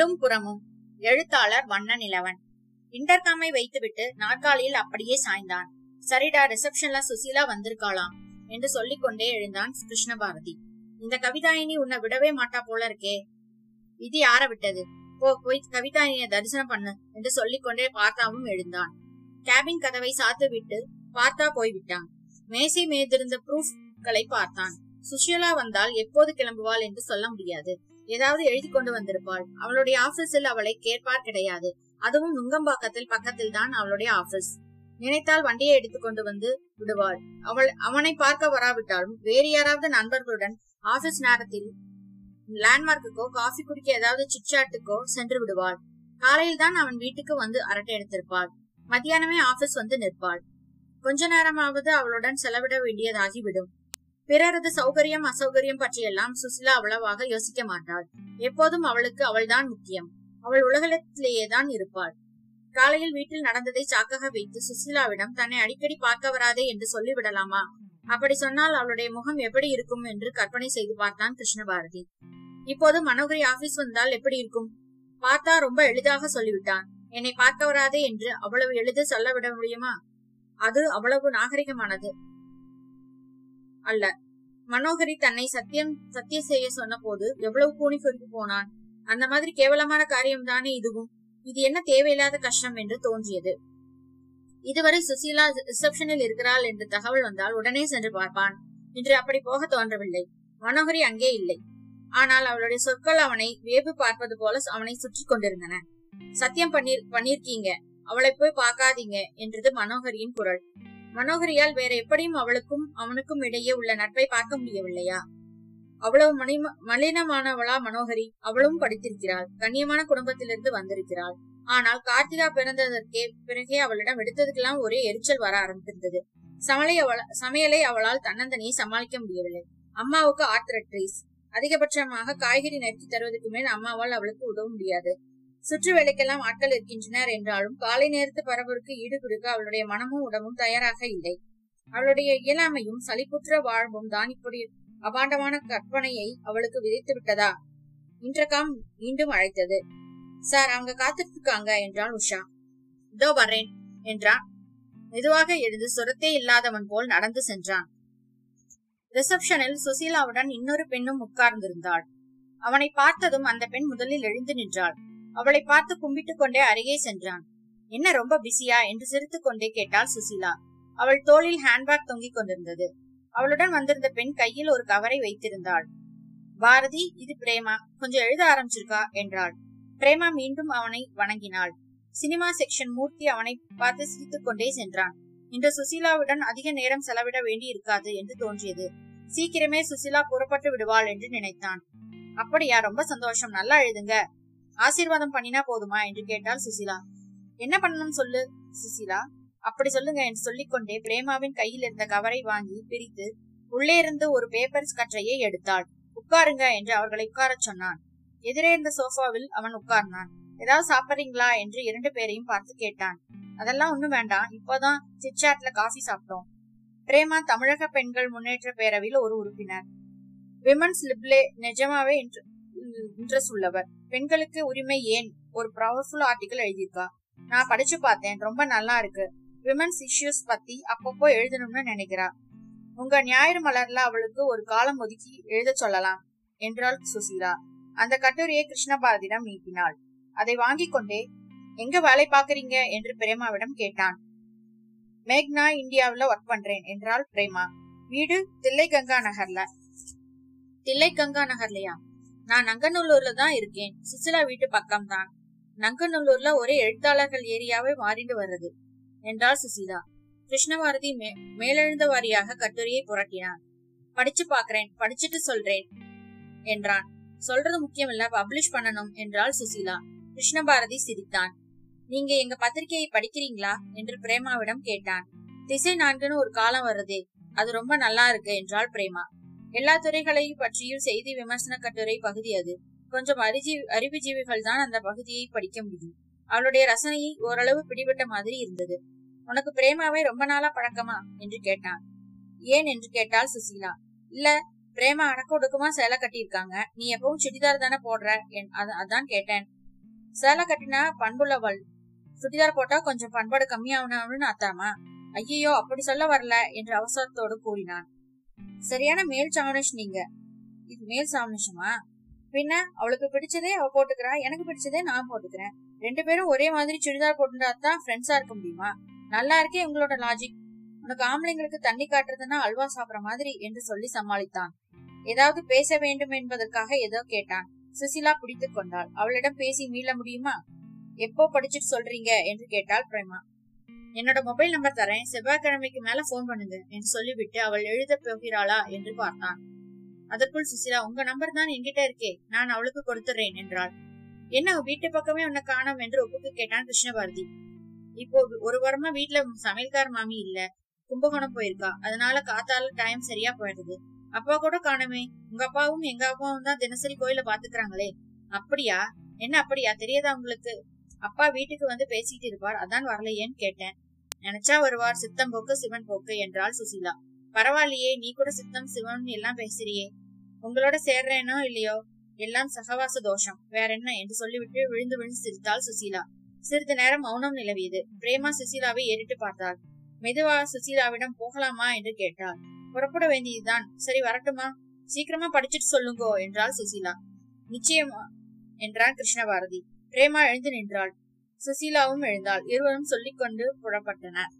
உள்ளும் புறமும். எழுத்தாளர் வண்ண நிலவன் இன்டர்காமை வைத்துவிட்டு நாற்காலியில் அப்படியே சாய்ந்தான். சரிடா ரிசப்ஷன்ல சுசீலா வந்திருக்காளாம் என்று சொல்லிக் கொண்டே எழுந்தான் கிருஷ்ணபாரதி. இந்த கவிதாயினி உன்னை விடவே மாட்டா போல இருக்கே. இது யார விட்டது? போ போய் கவிதாயினிய தரிசனம் பண்ணு என்று சொல்லிக்கொண்டே பார்த்தாவும் எழுந்தான். கேபின் கதவை சாத்து விட்டு பார்த்தா போய்விட்டான். மேசை மீதிருந்த ப்ரூஃப்களை பார்த்தான். சுஷீலா வந்தால் எப்போது கிளம்புவாள் என்று சொல்ல முடியாது. ஏதாவது எழுதி கொண்டு வந்திருப்பாள். அவளுடைய ஆபீஸில் அவளை கேட்பார் கிடையாது. அதுவும் நுங்கம்பாக்கத்தில் பக்கத்தில் தான் அவளுடைய ஆபீஸ் நினைத்தால் வண்டியை எடுத்துக் கொண்டு வந்து விடுவாள். அவள் அவனை பார்க்க வராவிட்டாலும் வேறு யாராவது நண்பர்களுடன் ஆபீஸ் நேரத்தில் லேண்ட்மார்க்குக்கோ காஃபி குடிக்க ஏதாவது சிட்சாட்டுக்கோ சென்று விடுவாள். காலையில் தான் அவன் வீட்டுக்கு வந்து அரட்டை எடுத்திருப்பாள். மத்தியானமே ஆபீஸ் வந்து நிற்பாள். கொஞ்ச நேரமாவது அவளுடன் செலவிட வேண்டியதாகிவிடும். பிறரது சௌகரியம் அசௌகரியம் பற்றியெல்லாம் சுசிலா அவ்வளவாக யோசிக்க மாட்டாள். எப்போதும் அவளுக்கு அவள்தான் முக்கியம். அவள் உலகத்திலேயேதான் இருப்பாள். காலையில் வீட்டில் நடந்ததை சாக்காக வைத்து சுசிலாவிடம் தன்னை அடிக்கடி பார்க்க வராதே என்று சொல்லிவிடலாமா அப்படி சொன்னால் அவளுடைய முகம் எப்படி இருக்கும் என்று கற்பனை செய்து பார்த்தான் கிருஷ்ணபாரதி. இப்போது மனோகரி ஆபீஸ் வந்தால் எப்படி இருக்கும்? பார்த்தா ரொம்ப எளிதாக சொல்லிவிட்டான். என்னை பார்க்க வராதே என்று அவ்வளவு எளிது சொல்ல விட முடியுமா? அது அவ்வளவு நாகரிகமானது. அல்ல. மனோகரி தன்னை சத்தியம் சத்திய செய்ய சொன்ன போது எவ்வளவு கூணி குறிப்பு போனான். அந்த மாதிரி கேவலமான காரியம் தானே இதுவும். இது என்ன தேவையில்லாத கஷ்டம் என்று தோன்றியது. இதுவரை சுசீலா ரிசப்ஷனில் இருக்கிறாள் என்று தகவல் வந்தால் உடனே சென்று பார்ப்பான். இன்று அப்படி போக தோன்றவில்லை. மனோகரி அங்கே இல்லை. ஆனால் அவளுடைய சொற்கள் அவனை வேவு பார்ப்பது போல அவனை சுற்றி கொண்டிருந்தன. சத்தியம் பண்ணி பண்ணிருக்கீங்க. அவளை போய் பார்க்காதீங்க என்றது மனோகரியின் குரல். மனோகரியால் வேற எப்படியும் அவளுக்கும் அவனுக்கும் இடையே உள்ள நட்பை பார்க்க முடியவில்லையா? அவ்வளவு மணி மலினமானவளா மனோகரி அவளும் படித்திருக்கிறாள். கண்ணியமான குடும்பத்திலிருந்து வந்திருக்கிறாள். ஆனால் கார்த்திகா பிறந்ததற்கே பிறகே அவளிடம் எடுத்ததுக்கெல்லாம் ஒரே எரிச்சல் வர ஆரம்பித்திருந்தது. சமலை அவள் சமையலை அவளால் தன்னந்தனியை சமாளிக்க முடியவில்லை. அம்மாவுக்கு ஆர்த்தரட்ரிஸ் அதிகபட்சமாக காய்கறி நறுக்கி தருவதற்கு மேல் அம்மாவால் அவளுக்கு உதவ முடியாது. சுற்று வேலைக்கெல்லாம் ஆட்கள் இருக்கின்றனர் என்றாலும் காலை நேரத்து பரபரப்புக்கு ஈடு கொடுக்க அவளுடைய மனமும் உடம்பும் தயாராக இல்லை. அவளுடைய இயலாமையும் சளிப்புற்ற வாழ்வும் தான் இப்படி அபாண்டமான கற்பனையை அவளுக்கு விதைத்து விட்டதா? இன்றகாம் மீண்டும் அழைத்தது. சார் அவங்க காத்திருக்காங்க என்றாள் உஷா. இதோ வர்றேன் என்றான். மெதுவாக எழுந்து சுரத்தே இல்லாதவன் போல் நடந்து சென்றான். ரிசப்ஷனில் சுசீலாவுடன் இன்னொரு பெண்ணும் உட்கார்ந்திருந்தாள். அவனை பார்த்ததும் அந்த பெண் முதலில் எழுந்து நின்றாள். அவளை பார்த்து கும்பிட்டுக் கொண்டே அருகே சென்றான். என்ன ரொம்ப பிஸியா? என்று சிரித்துக் கொண்டே கேட்டாள் சுசிலா. அவள் தோளில் ஹேண்ட்பேக் தொங்கிக் கொண்டிருந்தது. அவளுடன் வந்திருந்த பெண் கையில் ஒரு கவரை வைத்திருந்தாள். பாரதி இது பிரேமா. கொஞ்சம் எழுத ஆரம்பிச்சிருக்கா? என்றாள். பிரேமா மீண்டும் அவனை வணங்கினாள். சினிமா செக்ஷன் மூர்த்தி அவனை பார்த்து சிரித்துக் கொண்டே சென்றான். இன்று சுசீலாவுடன் அதிக நேரம் செலவிட வேண்டி இருக்காது என்று தோன்றியது. சீக்கிரமே சுசிலா புறப்பட்டு விடுவாள் என்று நினைத்தான். அப்படியா? ரொம்ப சந்தோஷம். நல்லா எழுதுங்க. ஆசீர்வாதம் பண்ணினா போதுமா என்று கேட்டாள் சுசிலா. என்ன பண்ணணும் சொல்லு சுசிலா? அப்படி சொல்லுங்க என்று சொல்லிக்கொண்டே பிரேமாவின் கையில் இருந்த கவரை வாங்கி பிரித்து உள்ளே இருந்து ஒரு பேப்பர் கற்றையை எடுத்தாள். உட்காருங்க என்று அவர்களை உட்காரச் சொன்னான். எதிரே இருந்த சோஃபாவில் அவன் உட்கார்ந்தான். ஏதாவது சாப்பிடுறீங்களா என்று இரண்டு பேரையும் பார்த்து கேட்டான். அதெல்லாம் ஒண்ணும் வேண்டாம். இப்போதான் சிட்சாட்ல காஃபி சாப்பிட்டோம். பிரேமா தமிழக பெண்கள் முன்னேற்ற பேரவையில் ஒரு உறுப்பினர். விமன்ஸ் லிப்லே நிஜமாவே இன்ட்ரெஸ்ட் உள்ளவர். பெண்களுக்கு உரிமை ஏன்? ஒரு பவர்ஃபுல் ஆர்டிக்கல் எழுதியிருக்கா? நான் படிச்சு பார்த்தேன். ரொம்ப நல்லா இருக்கு. விமன்ஸ் இஷ்யூஸ் பத்தி அப்பப்போ எழுதணும்னு நினைக்கிறா. உங்க ஞாயிறு மலர்ல அவளுக்கு ஒரு காலம் ஒதுக்கி எழுத சொல்லலாம் என்றாள் சுசீலா. அந்த கட்டுரையை கிருஷ்ணபாரதியிடம் நீட்டினாள். அதை வாங்கிக் கொண்டே எங்க வேலை பாக்குறீங்க என்று பிரேமாவிடம் கேட்டான். மேக்னா இந்தியாவுல ஒர்க் பண்றேன் என்றாள் பிரேமா. வீடு தில்லை கங்கா நகர்ல. தில்லை கங்கா நகர்லயா? நான் நங்கநல்லூர்ல தான் இருக்கேன். சுசிலா வீட்டு பக்கம் தான். நங்கநல்லூர்ல ஒரே எழுத்தாளர்கள் ஏரியாவே மாறிண்டு வருது என்றாள் சுசிலா. கிருஷ்ணபாரதி மே மேலெழுந்த வாரியாக கட்டுரையை புரட்டினான் படிச்சு பாக்குறேன் படிச்சுட்டு சொல்றேன் என்றான். சொல்றது முக்கியம் இல்ல பப்ளிஷ் பண்ணணும் என்றாள் சுசிலா. கிருஷ்ணபாரதி சிரித்தான். நீங்க எங்க பத்திரிகையை படிக்கிறீங்களா? என்று பிரேமாவிடம் கேட்டான். திசை நான்குன்னு ஒரு காலம் வருதே அது ரொம்ப நல்லா இருக்கு என்றாள் பிரேமா. எல்லா துறைகளையும் பற்றியும் செய்தி விமர்சன கட்டுரை பகுதி அது. கொஞ்சம் அறிஜீ அறிவுஜீவிகள் தான் அந்த பகுதியை படிக்க முடியும். அவளுடைய ரசனையை ஓரளவு பிடிபட்ட மாதிரி இருந்தது. உனக்கு பிரேமாவை ரொம்ப நாளா பழக்கமா? என்று கேட்டான். ஏன்? என்று கேட்டால் சுசீலா. இல்ல பிரேமா அடக்க ஒடுக்கமா சேலை கட்டியிருக்காங்க. நீ எப்பவும் சுடிதார் தானே போடுற? என்- அத- அதான் கேட்டேன். சேலை கட்டினா பண்புள்ளவள். சுடிதார் போட்டா கொஞ்சம் பண்பாடு கம்மியாகணும்னு அத்தாமா ஐயோ அப்படி சொல்ல வரல என்று அவசரத்தோடு கூறினான். சரியான மேல் சாவனிஷ் நீங்க. இது மேல் சாவனிஷமா பின்ன அவளுக்கு பிடிச்சதே அவ போட்டுக்கிறா எனக்கு பிடிச்சதே நான் போட்டுக்கிறேன். ரெண்டு பேரும் ஒரே மாதிரி சுடிதார் போட்டுட்டா தான் ஃப்ரெண்ட்ஸா இருக்க முடியுமா? நல்லா இருக்கே உங்களோட லாஜிக் உனக்கு ஆம்பளைங்களுக்கு தண்ணி காட்டுறதுன்னா அல்வா சாப்பிடற மாதிரி என்று சொல்லி சமாளித்தான். ஏதாவது பேச வேண்டும் என்பதற்காக ஏதோ கேட்டான். சுசிலா பிடித்துக் கொண்டாள். அவளிடம் பேசி மீள முடியுமா? எப்போ படிச்சுட்டு சொல்றீங்க? என்று கேட்டாள் பிரேமா. என்னோட மொபைல் நம்பர் தரேன். செவ்வாய்க்கிழமைக்கு மேல போன் பண்ணுங்க என்று சொல்லிவிட்டு அவள் எழுத போகிறாளா என்று பார்த்தான். அதற்குள் சுசிலா உங்க நம்பர் தான் என்கிட்ட இருக்கே. நான் அவளுக்கு கொடுத்துறேன் என்றாள். என்ன வீட்டு பக்கமே உன்னை காணோம் என்று ஒப்புக்கு கேட்டான் கிருஷ்ணபாரதி. இப்போ ஒரு வாரமா வீட்டுல சமையல்கார மாமி இல்ல. கும்பகோணம் போயிருக்கா. அதனால காத்தால டைம் சரியா போயிடுது. அப்பா கூட காணமே. உங்க அப்பாவும் எங்க அப்பாவும் தான் தினசரி கோயில பாத்துக்கிறாங்களே அப்படியா? என்ன அப்படியா? தெரியாதா உங்களுக்கு? அப்பா வீட்டுக்கு வந்து பேசிட்டு இருப்பார். அதான் வரலையேன்னு கேட்டேன். நினைச்சா வருவார். சித்தம் போக்கு சிவன் போக்கு என்றாள் சுசிலா. பரவாயில்லையே நீ கூட சித்தம் சிவன் எல்லாம் பேசுறியே. உங்களோட சேர்றேனோ இல்லையோ? எல்லாம் சகவாச தோஷம். வேற என்ன? என்று சொல்லிவிட்டு விழுந்து விழுந்து சிரித்தாள் சுசீலா. சிறிது நேரம் மௌனம் நிலவியது. பிரேமா சுசீலாவை ஏறிட்டு பார்த்தாள். மெதுவா சுசீலாவிடம் போகலாமா என்று கேட்டாள். புறப்பட வேண்டியதுதான். சரி வரட்டுமா? சீக்கிரமா படிச்சுட்டு சொல்லுங்கோ என்றாள் சுசீலா. நிச்சயமா என்றான் கிருஷ்ணபாரதி. பிரேமா எழுந்து நின்றாள். சுசீலாவும் எழுந்தாள். இருவரும் சொல்லிக்கொண்டு புறப்பட்டனர்.